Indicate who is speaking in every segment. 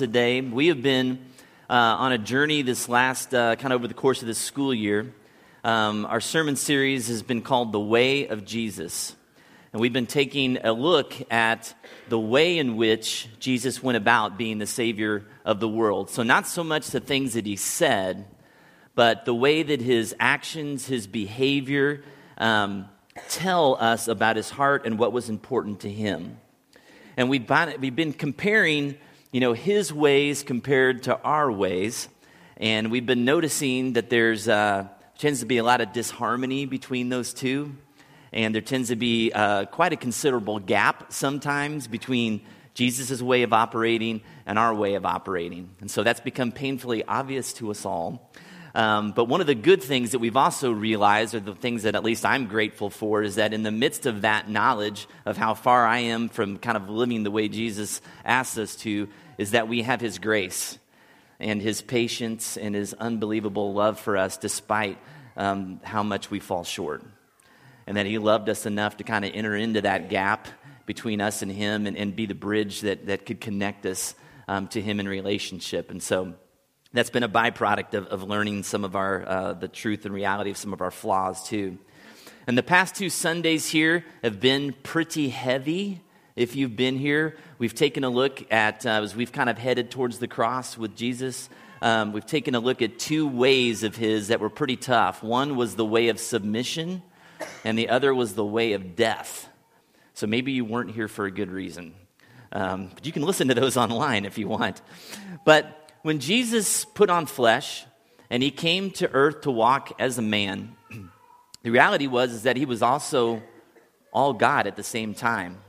Speaker 1: today. We have been uh, on a journey this last, uh, kind of over the course of this school year. Um, our sermon series has been called The Way of Jesus. And we've been taking a look at the way in which Jesus went about being the Savior of the world. So, not so much the things that he said, but the way that his actions, his behavior, um, tell us about his heart and what was important to him. And we've been, we've been comparing you know, his ways compared to our ways. And we've been noticing that there's uh, tends to be a lot of disharmony between those two. And there tends to be uh, quite a considerable gap sometimes between Jesus' way of operating and our way of operating. And so that's become painfully obvious to us all. Um, but one of the good things that we've also realized, or the things that at least I'm grateful for, is that in the midst of that knowledge of how far I am from kind of living the way Jesus asks us to, is that we have His grace and His patience and His unbelievable love for us despite um, how much we fall short. And that He loved us enough to kind of enter into that gap between us and Him and, and be the bridge that, that could connect us um, to Him in relationship. And so, that's been a byproduct of, of learning some of our, uh, the truth and reality of some of our flaws, too. And the past two Sundays here have been pretty heavy. If you've been here, we've taken a look at, uh, as we've kind of headed towards the cross with Jesus, um, we've taken a look at two ways of his that were pretty tough. One was the way of submission, and the other was the way of death. So maybe you weren't here for a good reason. Um, but you can listen to those online if you want. But when Jesus put on flesh and he came to earth to walk as a man, the reality was is that he was also all God at the same time.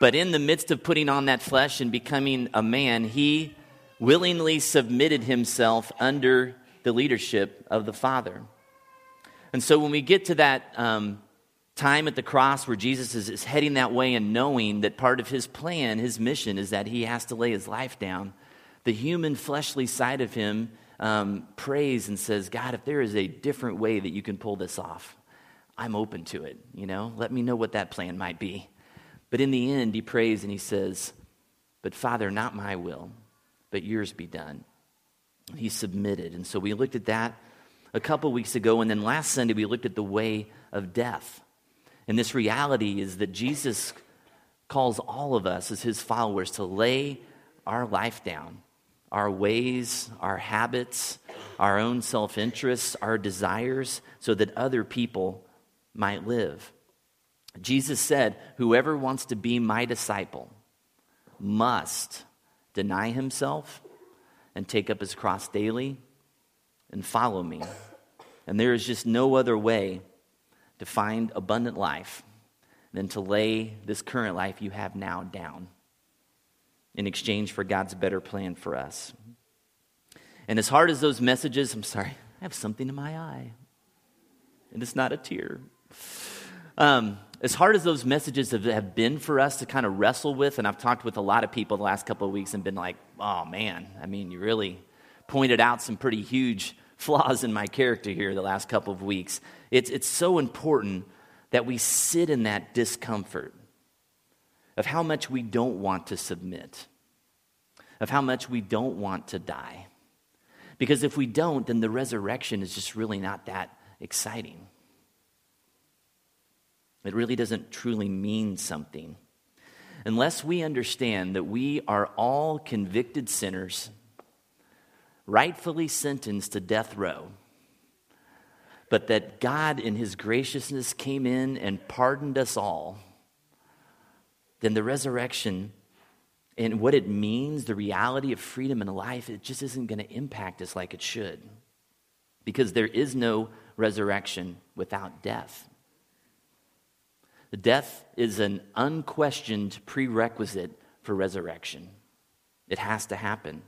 Speaker 1: But in the midst of putting on that flesh and becoming a man, he willingly submitted himself under the leadership of the Father. And so when we get to that um, time at the cross where Jesus is, is heading that way and knowing that part of his plan, his mission, is that he has to lay his life down the human fleshly side of him um, prays and says, God, if there is a different way that you can pull this off, I'm open to it. You know, let me know what that plan might be. But in the end, he prays and he says, But Father, not my will, but yours be done. He submitted. And so we looked at that a couple weeks ago. And then last Sunday, we looked at the way of death. And this reality is that Jesus calls all of us as his followers to lay our life down our ways, our habits, our own self interests, our desires, so that other people might live. Jesus said, Whoever wants to be my disciple must deny himself and take up his cross daily and follow me. And there is just no other way to find abundant life than to lay this current life you have now down in exchange for God's better plan for us. And as hard as those messages, I'm sorry, I have something in my eye, and it's not a tear. Um, as hard as those messages have, been for us to kind of wrestle with, and I've talked with a lot of people the last couple of weeks and been like, oh man, I mean, you really pointed out some pretty huge flaws in my character here the last couple of weeks. It's, it's so important that we sit in that discomfort of how much we don't want to submit, of how much we don't want to die. Because if we don't, then the resurrection is just really not that exciting. It really doesn't truly mean something. Unless we understand that we are all convicted sinners, rightfully sentenced to death row, but that God, in His graciousness, came in and pardoned us all then the resurrection and what it means, the reality of freedom and life, it just isn't going to impact us like it should. Because there is no resurrection without death. Death is an unquestioned prerequisite for resurrection. It has to happen.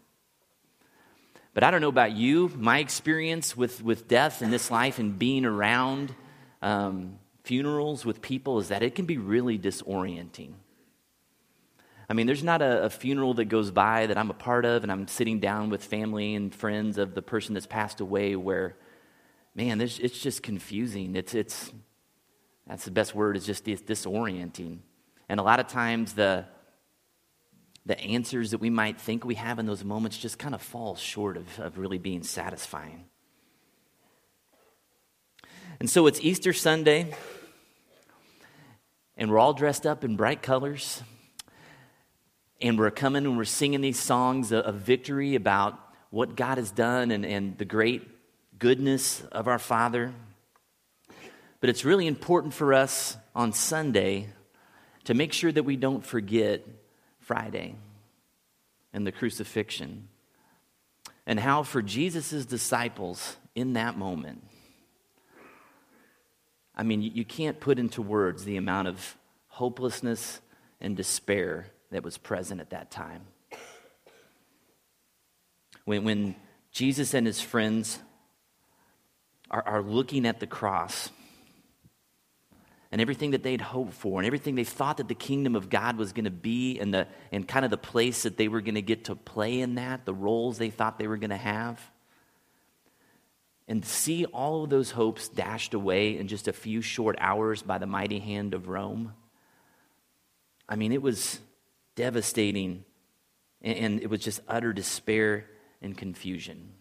Speaker 1: But I don't know about you, my experience with, with death in this life and being around um, funerals with people is that it can be really disorienting. I mean, there's not a, a, funeral that goes by that I'm a part of, and I'm sitting down with family and friends of the person that's passed away where, man, it's just confusing. It's, it's, that's the best word, is just disorienting. And a lot of times the, the answers that we might think we have in those moments just kind of fall short of, of really being satisfying. And so it's Easter Sunday, and we're all dressed up in bright colors, and we're coming and we're singing these songs of, of victory about what God has done and, and the great goodness of our Father. But it's really important for us on Sunday to make sure that we don't forget Friday and the crucifixion and how for Jesus' disciples in that moment, I mean, you can't put into words the amount of hopelessness and despair that was present at that time. When, when Jesus and his friends are, are looking at the cross and everything that they'd hoped for and everything they thought that the kingdom of God was going to be and, the, and kind of the place that they were going to get to play in that, the roles they thought they were going to have. And see all of those hopes dashed away in just a few short hours by the mighty hand of Rome. I mean, it was devastating and, and it was just utter despair and confusion.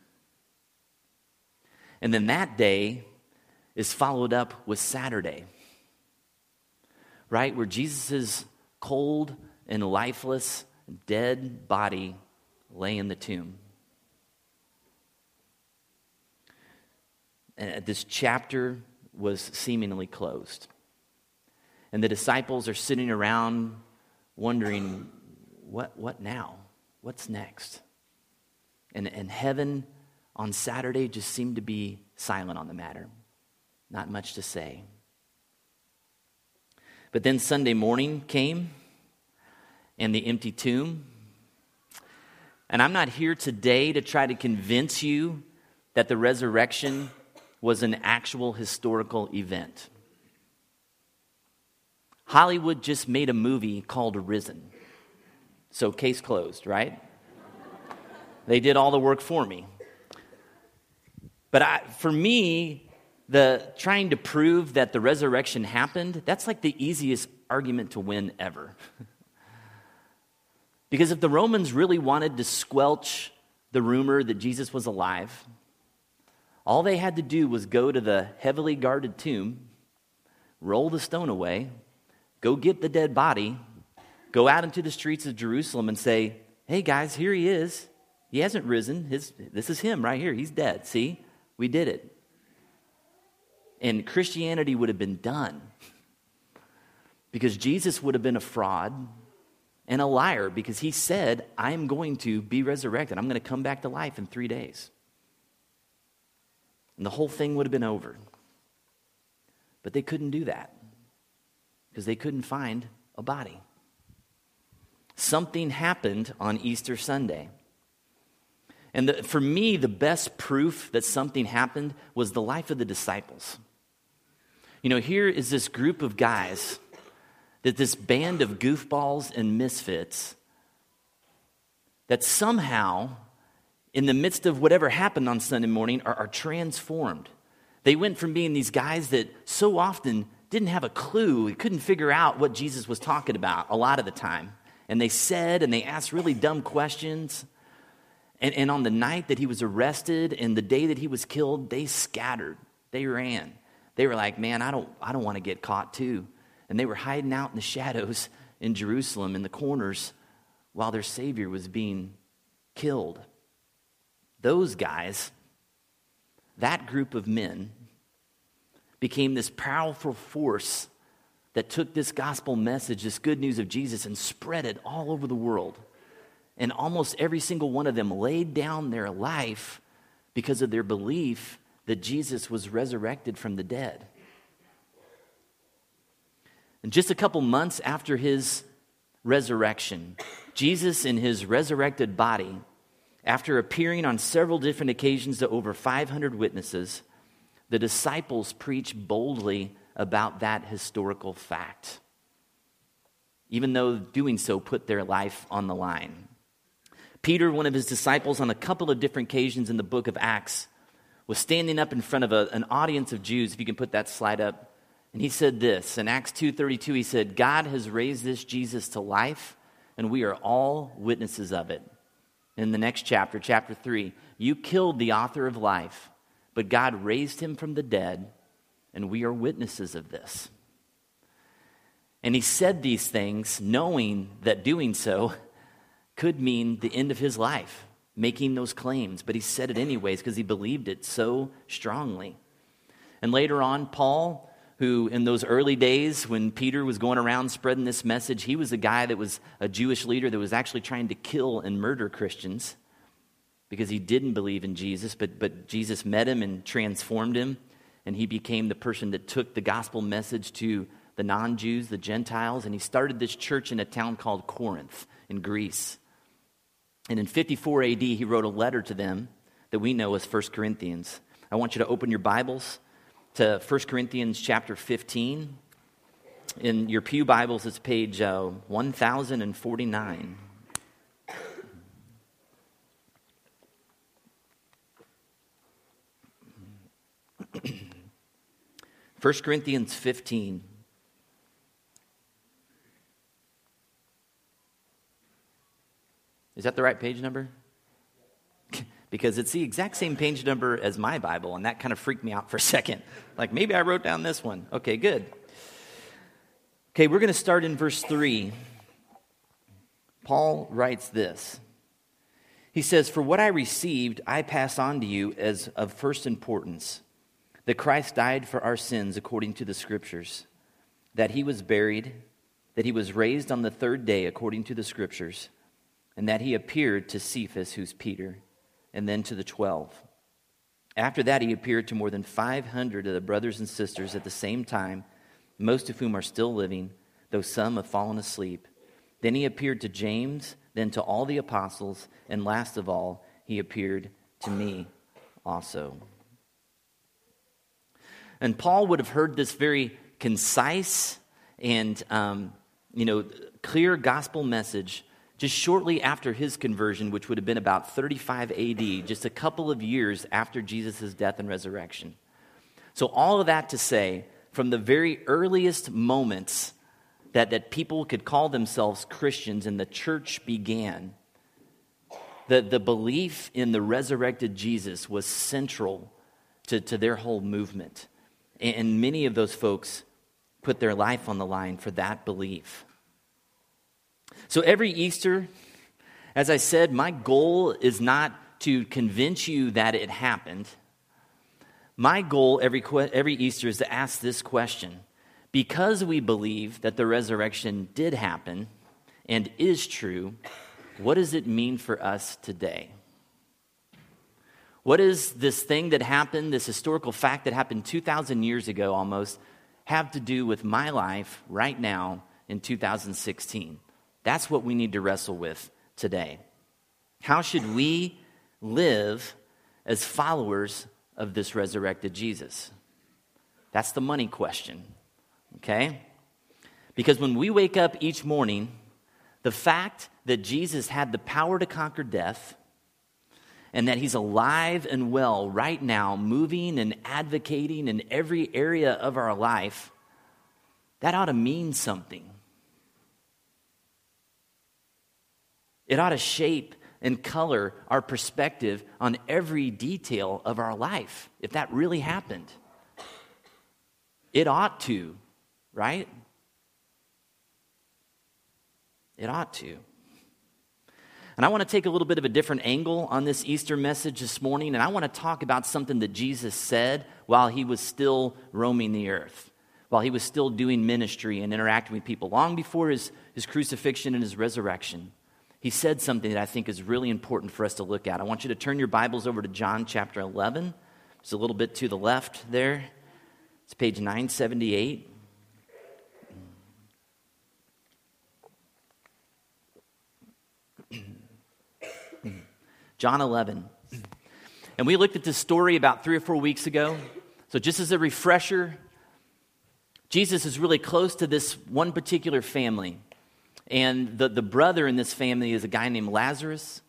Speaker 1: And then that day is followed up with Saturday, right? Where Jesus' cold and lifeless, dead body lay in the tomb. And uh, this chapter was seemingly closed. And the disciples are sitting around wondering, what, what now? What's next? And, and heaven on Saturday just seemed to be silent on the matter. Not much to say. But then Sunday morning came and the empty tomb. And I'm not here today to try to convince you that the resurrection was an actual historical event. Hollywood just made a movie called Risen. So, case closed, right? They did all the work for me. But I, for me, the trying to prove that the resurrection happened, that's like the easiest argument to win ever. because if the Romans really wanted to squelch the rumor that Jesus was alive, all they had to do was go to the heavily guarded tomb, roll the stone away, go get the dead body, go out into the streets of Jerusalem and say, Hey guys, here he is. He hasn't risen. His, this is him right here. He's dead. See? We did it. And Christianity would have been done because Jesus would have been a fraud and a liar because he said, I am going to be resurrected. I'm going to come back to life in three days. And the whole thing would have been over. But they couldn't do that because they couldn't find a body. Something happened on Easter Sunday. And the, for me, the best proof that something happened was the life of the disciples. You know, here is this group of guys, that this band of goofballs and misfits, that somehow, in the midst of whatever happened on Sunday morning, are, are transformed. They went from being these guys that so often didn't have a clue, couldn't figure out what Jesus was talking about a lot of the time. And they said and they asked really dumb questions. And, and on the night that he was arrested and the day that he was killed, they scattered. They ran. They were like, man, I don't, I don't want to get caught too. And they were hiding out in the shadows in Jerusalem in the corners while their Savior was being killed. Those guys, that group of men, became this powerful force that took this gospel message, this good news of Jesus, and spread it all over the world. And almost every single one of them laid down their life because of their belief that Jesus was resurrected from the dead. And just a couple months after his resurrection, Jesus, in his resurrected body, after appearing on several different occasions to over 500 witnesses, the disciples preached boldly about that historical fact, even though doing so put their life on the line. Peter, one of his disciples, on a couple of different occasions in the book of Acts, was standing up in front of a, an audience of Jews, if you can put that slide up. And he said this in Acts 2:32 he said God has raised this Jesus to life and we are all witnesses of it. In the next chapter, chapter 3, you killed the author of life, but God raised him from the dead, and we are witnesses of this. And he said these things knowing that doing so could mean the end of his life, making those claims. But he said it anyways because he believed it so strongly. And later on, Paul, who in those early days when Peter was going around spreading this message, he was a guy that was a Jewish leader that was actually trying to kill and murder Christians because he didn't believe in Jesus, but, but Jesus met him and transformed him, and he became the person that took the gospel message to the non Jews, the Gentiles, and he started this church in a town called Corinth in Greece. And in 54 AD, he wrote a letter to them that we know as 1 Corinthians. I want you to open your Bibles to 1 Corinthians chapter 15. In your Pew Bibles, it's page uh, 1049. 1 Corinthians 15. Is that the right page number? because it's the exact same page number as my Bible, and that kind of freaked me out for a second. Like, maybe I wrote down this one. Okay, good. Okay, we're going to start in verse 3. Paul writes this. He says, For what I received, I pass on to you as of first importance that Christ died for our sins according to the Scriptures, that he was buried, that he was raised on the third day according to the Scriptures and that he appeared to Cephas, who's Peter, and then to the twelve. After that, he appeared to more than 500 of the brothers and sisters at the same time, most of whom are still living, though some have fallen asleep. Then he appeared to James, then to all the apostles, and last of all, he appeared to me also. And Paul would have heard this very concise and um, you know clear gospel message just shortly after his conversion, which would have been about 35 AD, just a couple of years after Jesus' death and resurrection. So, all of that to say, from the very earliest moments that, that people could call themselves Christians and the church began, the, the belief in the resurrected Jesus was central to, to their whole movement. And many of those folks put their life on the line for that belief. So every Easter, as I said, my goal is not to convince you that it happened. My goal every, every Easter is to ask this question because we believe that the resurrection did happen and is true, what does it mean for us today? What does this thing that happened, this historical fact that happened 2,000 years ago almost, have to do with my life right now in 2016? That's what we need to wrestle with today. How should we live as followers of this resurrected Jesus? That's the money question, okay? Because when we wake up each morning, the fact that Jesus had the power to conquer death and that he's alive and well right now, moving and advocating in every area of our life, that ought to mean something. It ought to shape and color our perspective on every detail of our life if that really happened. It ought to, right? It ought to. And I want to take a little bit of a different angle on this Easter message this morning, and I want to talk about something that Jesus said while he was still roaming the earth, while he was still doing ministry and interacting with people, long before his, his crucifixion and his resurrection he said something that I think is really important for us to look at. I want you to turn your Bibles over to John chapter 11. It's a little bit to the left there. It's page 978. John 11. And we looked at this story about three or four weeks ago. So, just as a refresher, Jesus is really close to this one particular family. And the, the brother in this family is a guy named Lazarus.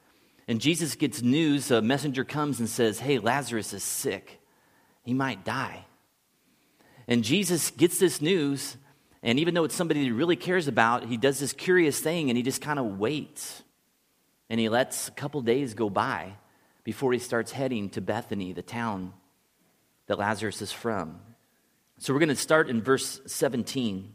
Speaker 1: And Jesus gets news, a messenger comes and says, Hey, Lazarus is sick. He might die. And Jesus gets this news, And even though it's somebody he really cares about, he does this curious thing and he just kind of waits. And he lets a couple days go by before he starts heading to Bethany, the town that Lazarus is from. So we're going to start in verse 17.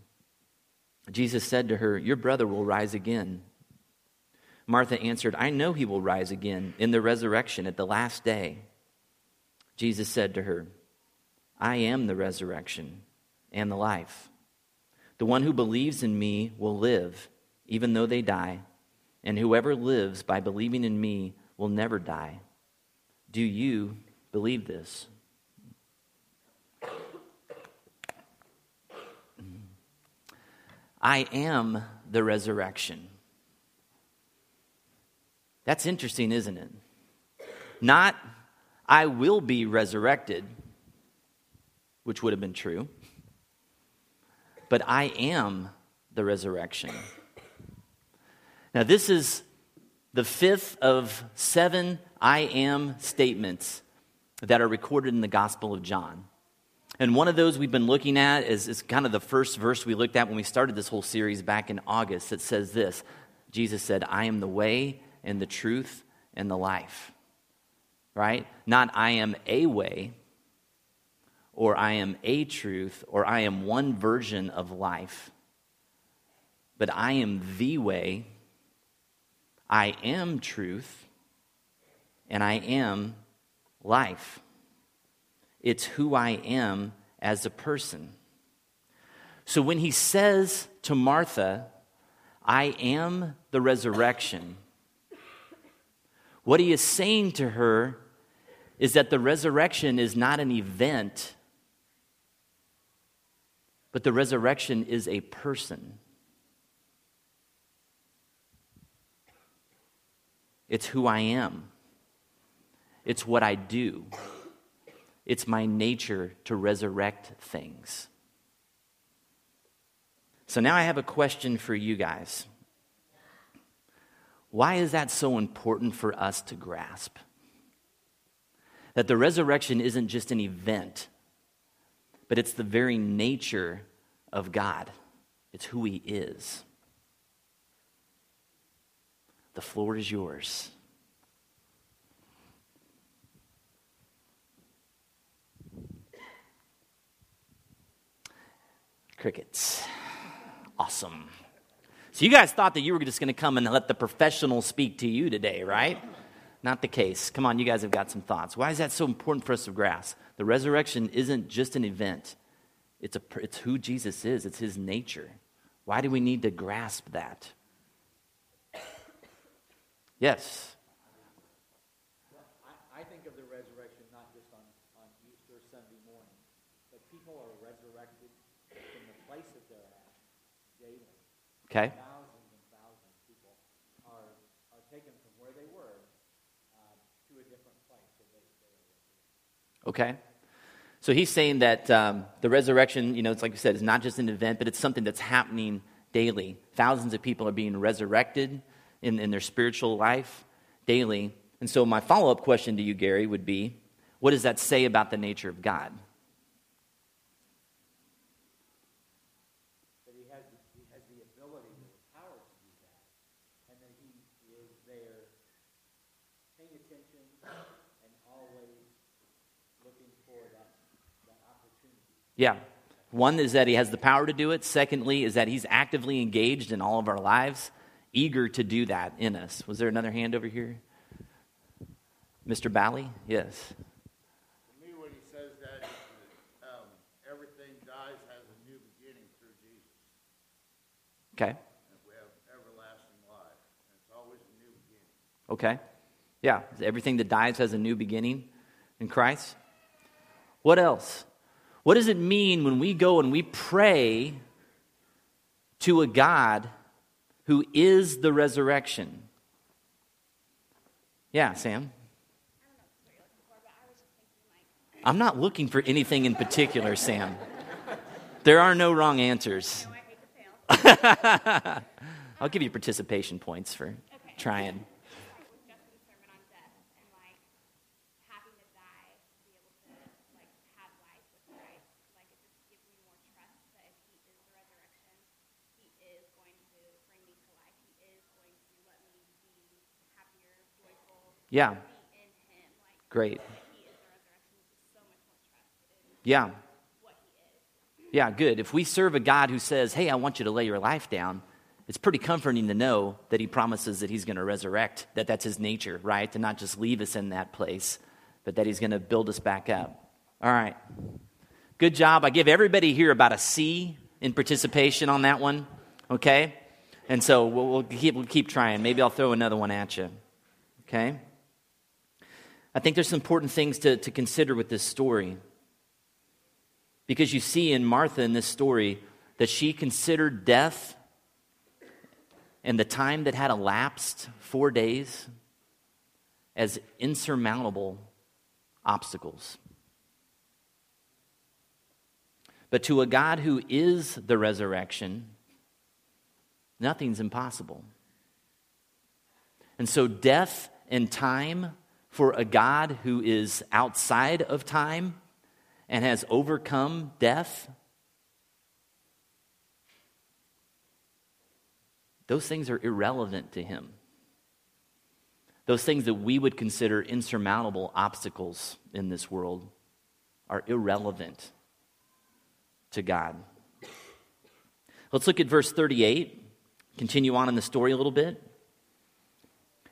Speaker 1: Jesus said to her, Your brother will rise again. Martha answered, I know he will rise again in the resurrection at the last day. Jesus said to her, I am the resurrection and the life. The one who believes in me will live, even though they die, and whoever lives by believing in me will never die. Do you believe this? I am the resurrection. That's interesting, isn't it? Not, I will be resurrected, which would have been true, but I am the resurrection. Now, this is the fifth of seven I am statements that are recorded in the Gospel of John. And one of those we've been looking at is, is kind of the first verse we looked at when we started this whole series back in August. that says this Jesus said, I am the way and the truth and the life. Right? Not I am a way, or I am a truth, or I am one version of life, but I am the way, I am truth, and I am life. It's who I am as a person. So when he says to Martha, I am the resurrection, what he is saying to her is that the resurrection is not an event, but the resurrection is a person. It's who I am. It's what I do. It's my nature to resurrect things. So now I have a question for you guys. Why is that so important for us to grasp? That the resurrection isn't just an event, but it's the very nature of God, it's who He is. The floor is yours. Crickets. Awesome. So, you guys thought that you were just going to come and let the professional speak to you today, right? Not the case. Come on, you guys have got some thoughts. Why is that so important for us to grasp? The resurrection isn't just an event, it's, a, it's who Jesus is, it's his nature. Why do we need to grasp that? Yes.
Speaker 2: I think of the resurrection not just on, on Easter Sunday morning, but people are resurrected from the place that they're at daily.
Speaker 1: Okay.
Speaker 2: Thousands and thousands of people are, are taken from where they were uh, to a different place. So they, they are
Speaker 1: Okay. So he's saying that um, the resurrection, you know, it's like you said, it's not just an event, but it's something that's happening daily. Thousands of people are being resurrected in, in their spiritual life daily. And so my follow up question to you, Gary, would be what does that say about the nature of God?
Speaker 2: that he has, he has the ability and the power to do that, and that he is there paying attention and always looking for that, that opportunity.
Speaker 1: Yeah. One is that he has the power to do it. Secondly, is that he's actively engaged in all of our lives, eager to do that in us. Was there another hand over here? Mr. Bally? Yes.
Speaker 3: To me, when he says that, um, everything dies has a new beginning through Jesus.
Speaker 1: Okay.
Speaker 3: And we have everlasting life. And it's always a new beginning.
Speaker 1: Okay. Yeah. Everything that dies has a new beginning in Christ. What else? What does it mean when we go and we pray to a God who is the resurrection? Yeah, Sam? I'm not looking for anything in particular, Sam. There are no wrong answers. I'll give you participation points for trying. Yeah. Great. Yeah. Yeah, good. If we serve a God who says, hey, I want you to lay your life down, it's pretty comforting to know that he promises that he's going to resurrect, that that's his nature, right? To not just leave us in that place, but that he's going to build us back up. All right. Good job. I give everybody here about a C in participation on that one, okay? And so we'll, keep, we'll keep trying. Maybe I'll throw another one at you, okay? I think there's some important things to, to consider with this story. Because you see in Martha in this story that she considered death and the time that had elapsed, four days, as insurmountable obstacles. But to a God who is the resurrection, nothing's impossible. And so death and time for a God who is outside of time and has overcome death? Those things are irrelevant to him. Those things that we would consider insurmountable obstacles in this world are irrelevant to God. Let's look at verse 38, continue on in the story a little bit.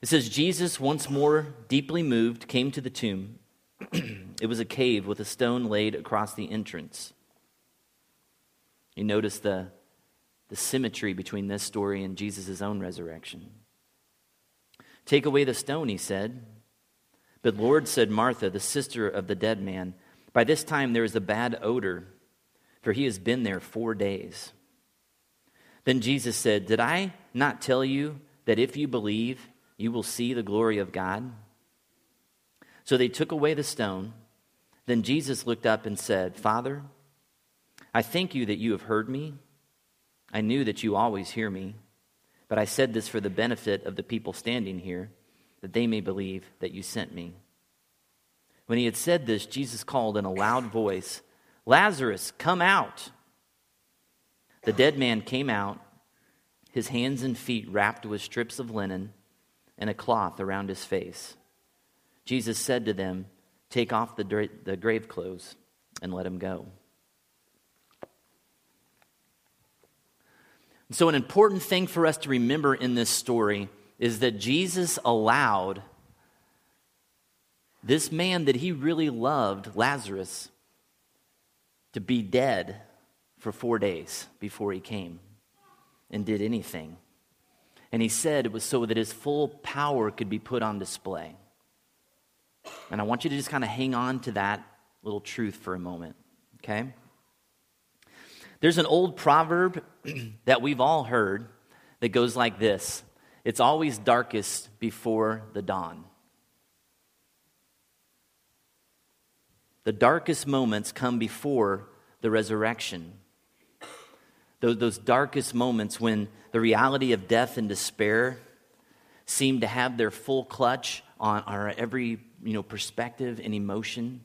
Speaker 1: It says, Jesus, once more deeply moved, came to the tomb. it was a cave with a stone laid across the entrance. You notice the, the symmetry between this story and Jesus' own resurrection. Take away the stone, he said. But Lord, said Martha, the sister of the dead man, by this time there is a bad odor, for he has been there four days. Then Jesus said, Did I not tell you that if you believe, you will see the glory of God. So they took away the stone. Then Jesus looked up and said, Father, I thank you that you have heard me. I knew that you always hear me, but I said this for the benefit of the people standing here, that they may believe that you sent me. When he had said this, Jesus called in a loud voice, Lazarus, come out. The dead man came out, his hands and feet wrapped with strips of linen and a cloth around his face. Jesus said to them, Take off the, dra- the grave clothes and let him go. So, an important thing for us to remember in this story is that Jesus allowed this man that he really loved, Lazarus, to be dead for four days before he came and did anything. And he said it was so that his full power could be put on display. And I want you to just kind of hang on to that little truth for a moment, okay? There's an old proverb that we've all heard that goes like this It's always darkest before the dawn. The darkest moments come before the resurrection those, those darkest moments when the reality of death and despair seem to have their full clutch on our every you know, perspective and emotion.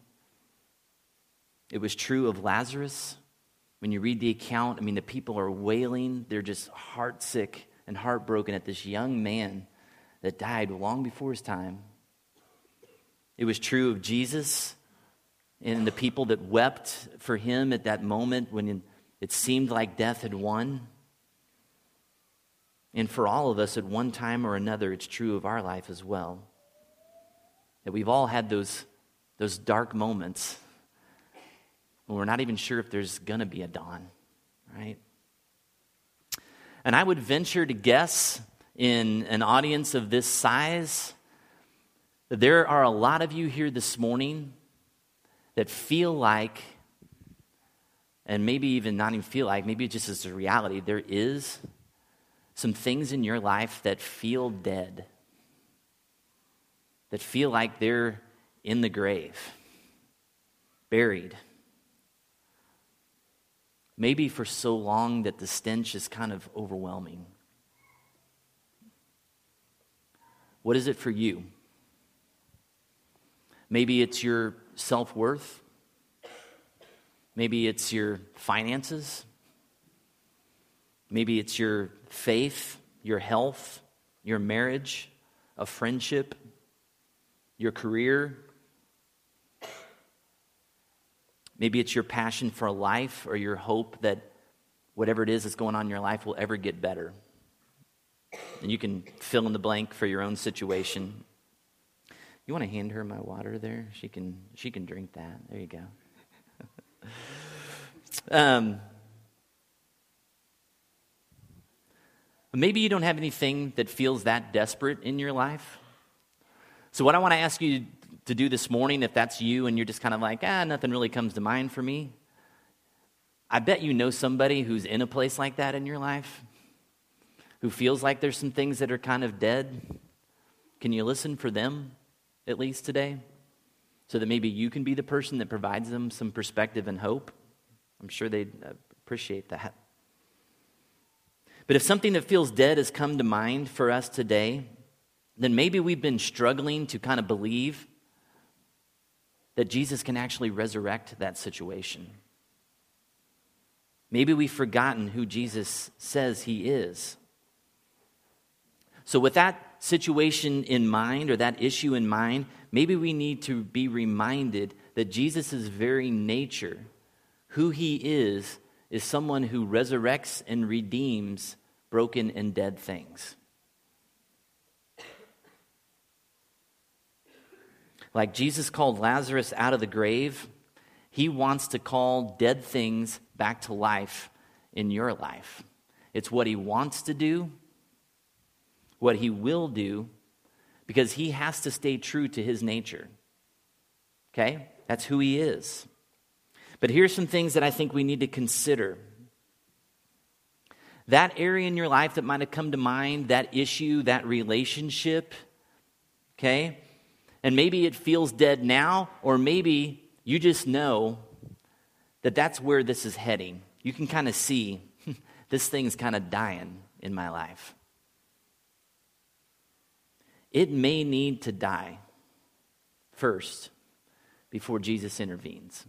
Speaker 1: It was true of Lazarus. When you read the account, I mean, the people are wailing. They're just heartsick and heartbroken at this young man that died long before his time. It was true of Jesus and the people that wept for him at that moment when it seemed like death had won. And for all of us, at one time or another, it's true of our life as well. That we've all had those, those dark moments when we're not even sure if there's going to be a dawn, right? And I would venture to guess in an audience of this size that there are a lot of you here this morning that feel like and maybe even not even feel like, maybe it just is a reality, there is some things in your life that feel dead, that feel like they're in the grave, buried. Maybe for so long that the stench is kind of overwhelming. What is it for you? Maybe it's your self worth. Maybe it's your finances. Maybe it's your faith, your health, your marriage, a friendship, your career. Maybe it's your passion for life or your hope that whatever it is that's going on in your life will ever get better. And you can fill in the blank for your own situation. You want to hand her my water there? She can, she can drink that. There you go. um, maybe you don't have anything that feels that desperate in your life. So, what I want to ask you to do this morning, if that's you and you're just kind of like, ah, nothing really comes to mind for me, I bet you know somebody who's in a place like that in your life who feels like there's some things that are kind of dead. Can you listen for them, at least today? So that maybe you can be the person that provides them some perspective and hope? I'm sure they'd appreciate that. But if something that feels dead has come to mind for us today, then maybe we've been struggling to kind of believe that Jesus can actually resurrect that situation. Maybe we've forgotten who Jesus says he is. So, with that situation in mind or that issue in mind, maybe we need to be reminded that Jesus' very nature, who he is, is someone who resurrects and redeems broken and dead things. Like Jesus called Lazarus out of the grave, he wants to call dead things back to life in your life. It's what he wants to do, what he will do because he has to stay true to his nature. Okay? That's who he is. But here's some things that I think we need to consider. That area in your life that might have come to mind, that issue, that relationship, okay? And maybe it feels dead now, or maybe you just know that that's where this is heading. You can kind of see this thing's kind of dying in my life it may need to die first before Jesus intervenes.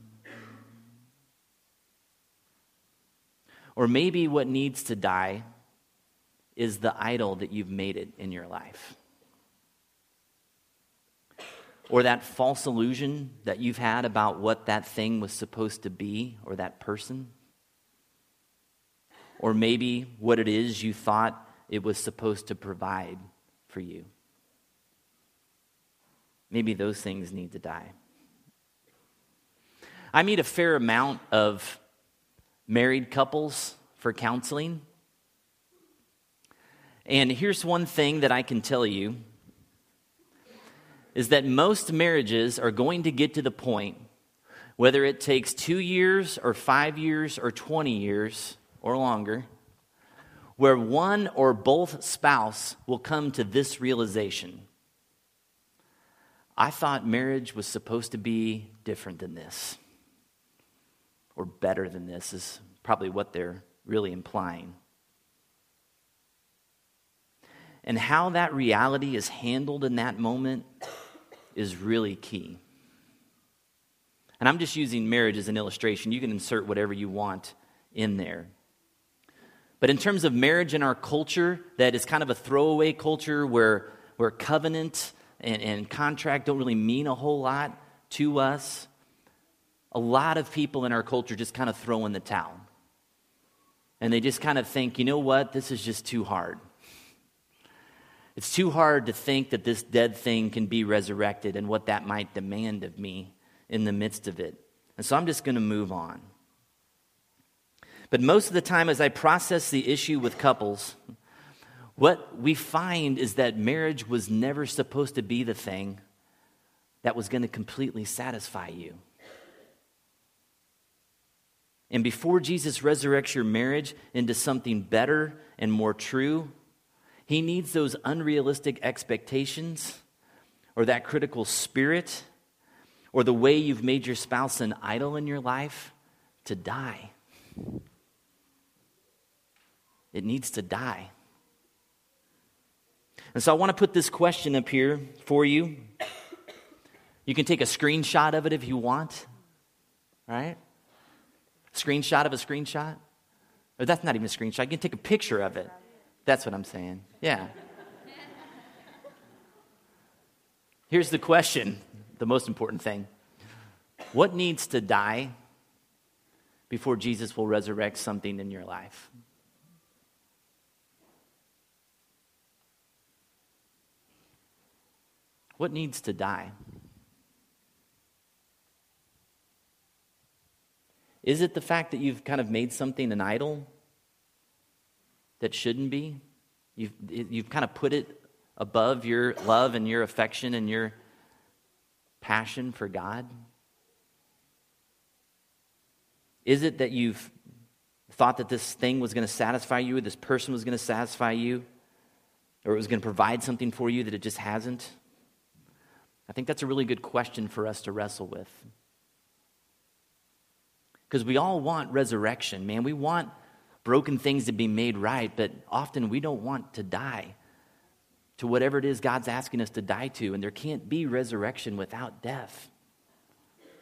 Speaker 1: Or maybe what needs to die is the idol that you've made it in your life. Or that false illusion that you've had about what that thing was supposed to be or that person. Or maybe what it is you thought it was supposed to provide for you. Maybe those things need to die. I meet a fair amount of married couples for counseling. And here's one thing that I can tell you is that most marriages are going to get to the point, whether it takes two years or five years or 20 years or longer, where one or both spouse will come to this realization I thought marriage was supposed to be different than this, or better than this, is probably what they're really implying. And how that reality is handled in that moment is really key. And I'm just using marriage as an illustration. You can insert whatever you want in there. But in terms of marriage in our culture, that is kind of a throwaway culture where, where covenant and, and contract don't really mean a whole lot to us, a lot of people in our culture just kind of throw in the towel. And they just kind of think, you know what, this is just too hard. It's too hard to think that this dead thing can be resurrected and what that might demand of me in the midst of it. And so I'm just going to move on. But most of the time, as I process the issue with couples, what we find is that marriage was never supposed to be the thing that was going to completely satisfy you. And before Jesus resurrects your marriage into something better and more true, he needs those unrealistic expectations or that critical spirit or the way you've made your spouse an idol in your life to die. It needs to die. And so I want to put this question up here for you. You can take a screenshot of it if you want, right? Screenshot of a screenshot. Or that's not even a screenshot. You can take a picture of it. That's what I'm saying. Yeah. Here's the question the most important thing What needs to die before Jesus will resurrect something in your life? What needs to die? Is it the fact that you've kind of made something an idol that shouldn't be? You've, you've kind of put it above your love and your affection and your passion for God? Is it that you've thought that this thing was going to satisfy you, this person was going to satisfy you, or it was going to provide something for you that it just hasn't? I think that's a really good question for us to wrestle with. Because we all want resurrection, man. We want broken things to be made right, but often we don't want to die to whatever it is God's asking us to die to. And there can't be resurrection without death.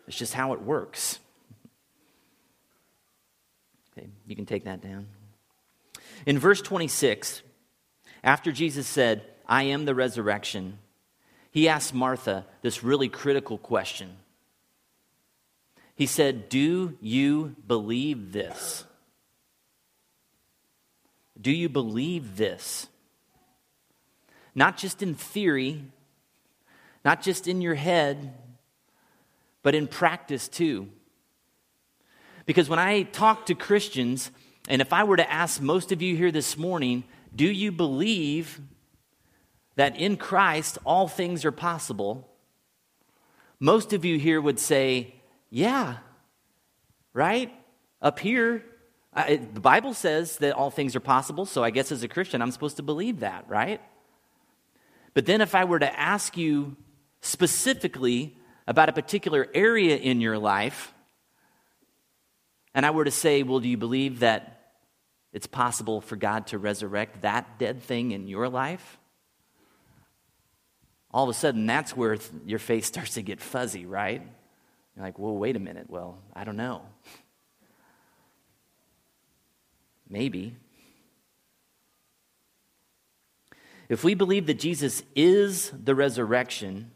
Speaker 1: It's just how it works. Okay, you can take that down. In verse 26, after Jesus said, I am the resurrection he asked Martha this really critical question. He said, Do you believe this? Do you believe this? Not just in theory, not just in your head, but in practice too. Because when I talk to Christians, and if I were to ask most of you here this morning, do you believe that in Christ all things are possible, most of you here would say, Yeah, right? Up here, I, the Bible says that all things are possible, so I guess as a Christian, I'm supposed to believe that, right? But then if I were to ask you specifically about a particular area in your life, and I were to say, Well, do you believe that it's possible for God to resurrect that dead thing in your life? all of a sudden that's where your face starts to get fuzzy, right? You're like, well, wait a minute. Well, I don't know. Maybe. If we believe that Jesus is the resurrection,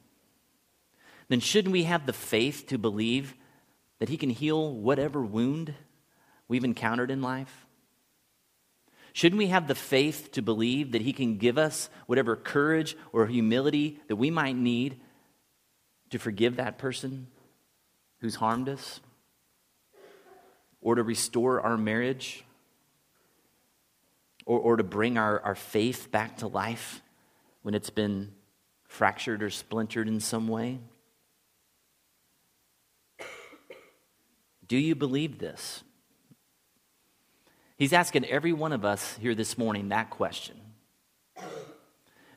Speaker 1: then shouldn't we have the faith to believe that he can heal whatever wound we've encountered in life? Shouldn't we have the faith to believe that He can give us whatever courage or humility that we might need to forgive that person who's harmed us? Or to restore our marriage? Or, or to bring our, our faith back to life when it's been fractured or splintered in some way? Do you believe this? He's asking every one of us here this morning that question.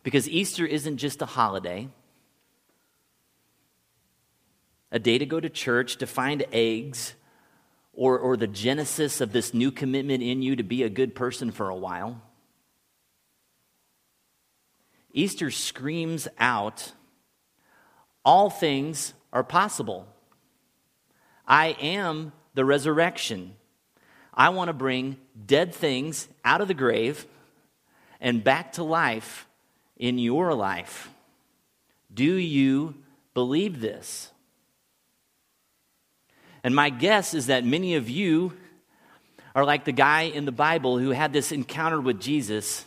Speaker 1: Because Easter isn't just a holiday, a day to go to church, to find eggs, or, or the genesis of this new commitment in you to be a good person for a while. Easter screams out all things are possible. I am the resurrection. I want to bring dead things out of the grave and back to life in your life. Do you believe this? And my guess is that many of you are like the guy in the Bible who had this encounter with Jesus.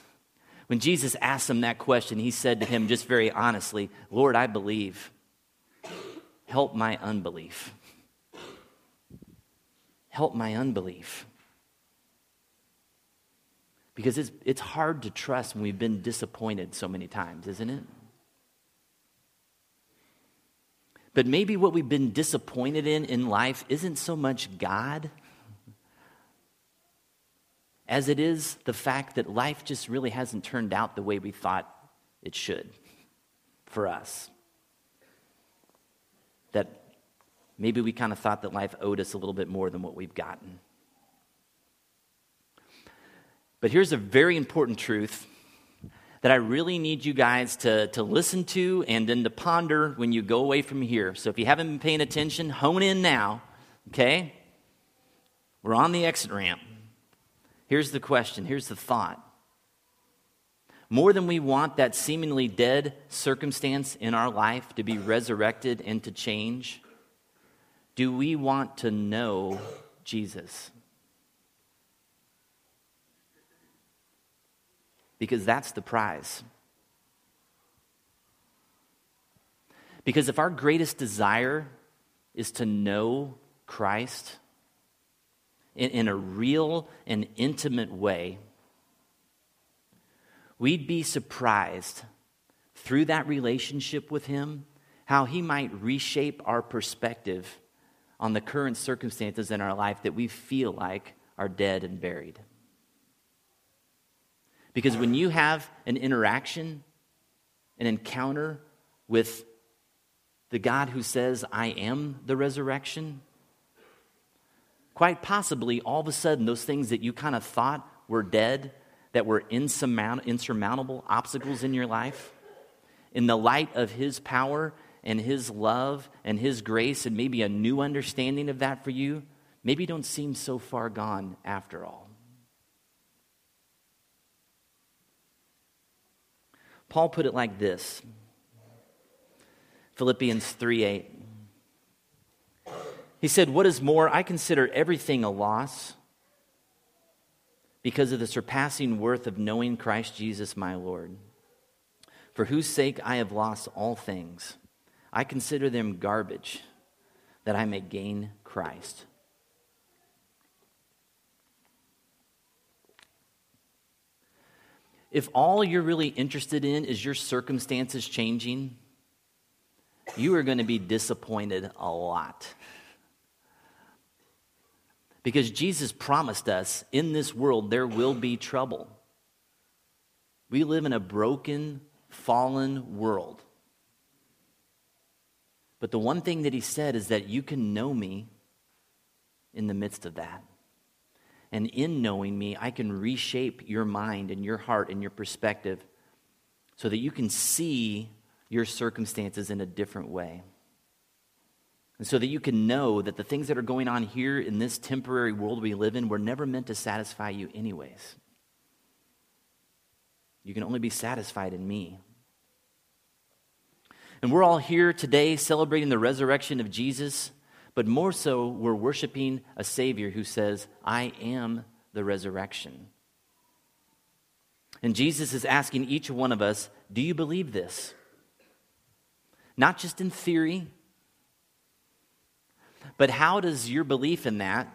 Speaker 1: When Jesus asked him that question, he said to him just very honestly, Lord, I believe. Help my unbelief. Help my unbelief. Because it's, it's hard to trust when we've been disappointed so many times, isn't it? But maybe what we've been disappointed in in life isn't so much God, as it is the fact that life just really hasn't turned out the way we thought it should for us. That maybe we kind of thought that life owed us a little bit more than what we've gotten. But here's a very important truth that I really need you guys to, to listen to and then to ponder when you go away from here. So if you haven't been paying attention, hone in now, okay? We're on the exit ramp. Here's the question, here's the thought. More than we want that seemingly dead circumstance in our life to be resurrected and to change, do we want to know Jesus? Because that's the prize. Because if our greatest desire is to know Christ in, in, a real and intimate way, we'd be surprised through that relationship with Him how He might reshape our perspective on the current circumstances in our life that we feel like are dead and buried. Because when you have an interaction, an encounter with the God who says, I am the resurrection, quite possibly all of a sudden those things that you kind of thought were dead, that were insurmount- insurmountable obstacles in your life, in the light of His power and His love and His grace, and maybe a new understanding of that for you, maybe don't seem so far gone after all. Paul put it like this Philippians 3 8. He said, What is more, I consider everything a loss because of the surpassing worth of knowing Christ Jesus my Lord, for whose sake I have lost all things. I consider them garbage that I may gain Christ If all you're really interested in is your circumstances changing, you are going to be disappointed a lot. Because Jesus promised us in this world there will be trouble. We live in a broken, fallen world. But the one thing that he said is that you can know me in the midst of that. And in knowing me, I can reshape your mind and your heart and your perspective so that you can see your circumstances in a different way. And so that you can know that the things that are going on here in this temporary world we live in were never meant to satisfy you, anyways. You can only be satisfied in me. And we're all here today celebrating the resurrection of Jesus but more so, we're worshiping a Savior who says, I am the resurrection. And Jesus is asking each one of us, Do you believe this? Not just in theory, but how does your belief in that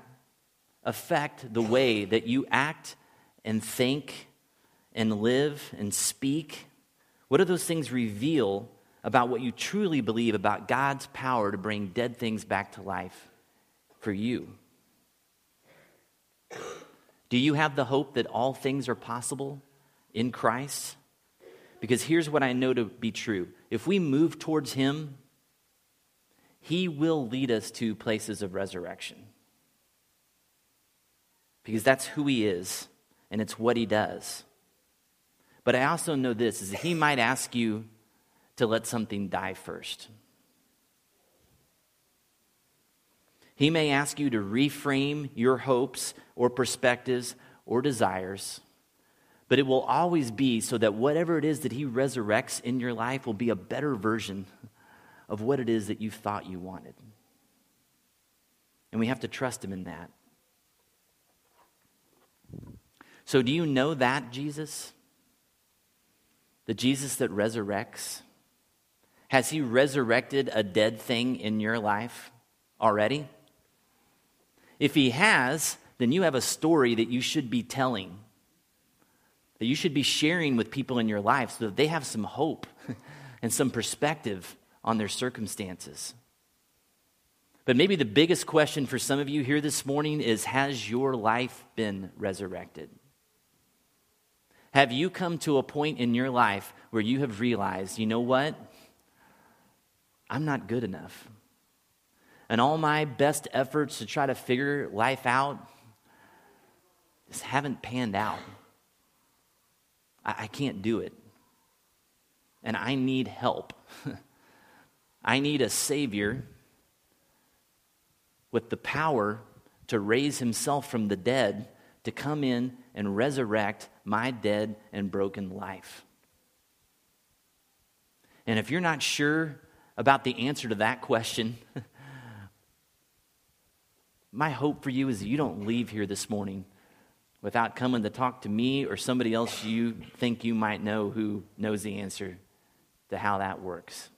Speaker 1: affect the way that you act and think and live and speak? What do those things reveal about what you truly believe about God's power to bring dead things back to life for you? Do you have the hope that all things are possible in Christ? Because here's what I know to be true if we move towards Him, He will lead us to places of resurrection. Because that's who He is, and it's what He does. But I also know this is that He might ask you to let something die first. He may ask you to reframe your hopes or perspectives or desires, but it will always be so that whatever it is that He resurrects in your life will be a better version of what it is that you thought you wanted. And we have to trust Him in that. So, do you know that Jesus? The Jesus that resurrects? Has He resurrected a dead thing in your life already? If He has, then you have a story that you should be telling, that you should be sharing with people in your life so that they have some hope and some perspective on their circumstances. But maybe the biggest question for some of you here this morning is Has your life been resurrected? Have you come to a point in your life where you have realized, you know what? I'm not good enough. And all my best efforts to try to figure life out just haven't panned out. I, I can't do it. And I need help. I need a Savior with the power to raise himself from the dead to come in and resurrect my dead and broken life. And if you're not sure about the answer to that question, my hope for you is that you don't leave here this morning without coming to talk to me or somebody else you think you might know who knows the answer to how that works.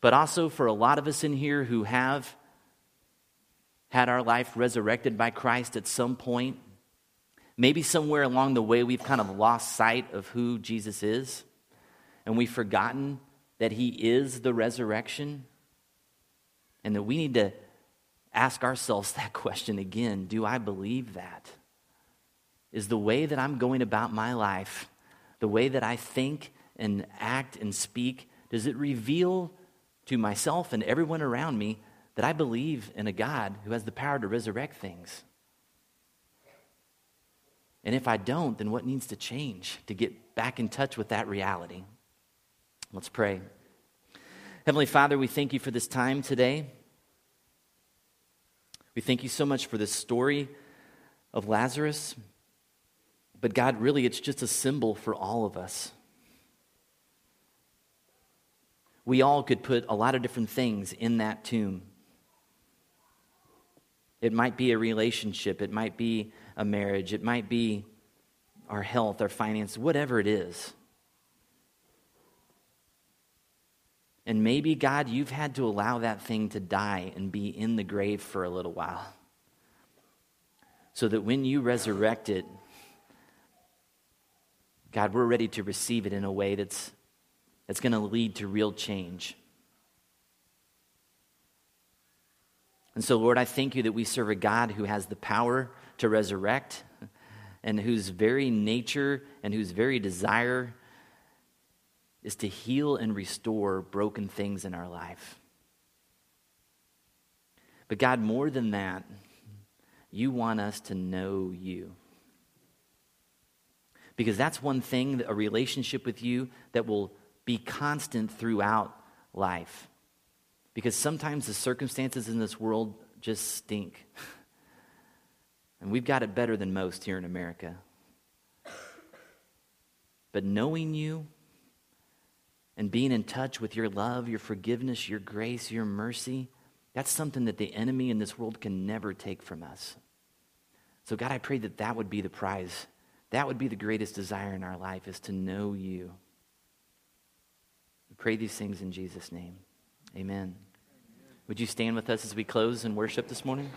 Speaker 1: But also for a lot of us in here who have had our life resurrected by Christ at some point, maybe somewhere along the way we've kind of lost sight of who Jesus is and we've forgotten that he is the resurrection and that we need to ask ourselves that question again do I believe that? Is the way that I'm going about my life, the way that I think and act and speak, does it reveal to myself and everyone around me that I believe in a God who has the power to resurrect things? And if I don't, then what needs to change to get back in touch with that reality? Let's pray. Heavenly Father, we thank you for this time today. We thank you so much for this story of Lazarus. But God, really, it's just a symbol for all of us. We all could put a lot of different things in that tomb. It might be a relationship, it might be a marriage, it might be our health, our finance, whatever it is. And maybe, God, you've had to allow that thing to die and be in the grave for a little while. So that when you resurrect it, God, we're ready to receive it in a way that's, that's going to lead to real change. And so, Lord, I thank you that we serve a God who has the power to resurrect and whose very nature and whose very desire is to heal and restore broken things in our life. But God, more than that, you want us to know you. Because that's one thing, a relationship with you that will be constant throughout life. Because sometimes the circumstances in this world just stink. And we've got it better than most here in America. But knowing you, and being in touch with your love, your forgiveness, your grace, your mercy, that's something that the enemy in this world can never take from us. So, God, I pray that that would be the prize. That would be the greatest desire in our life is to know you. We pray these things in Jesus' name. Amen. Amen. Would you stand with us as we close and worship this morning?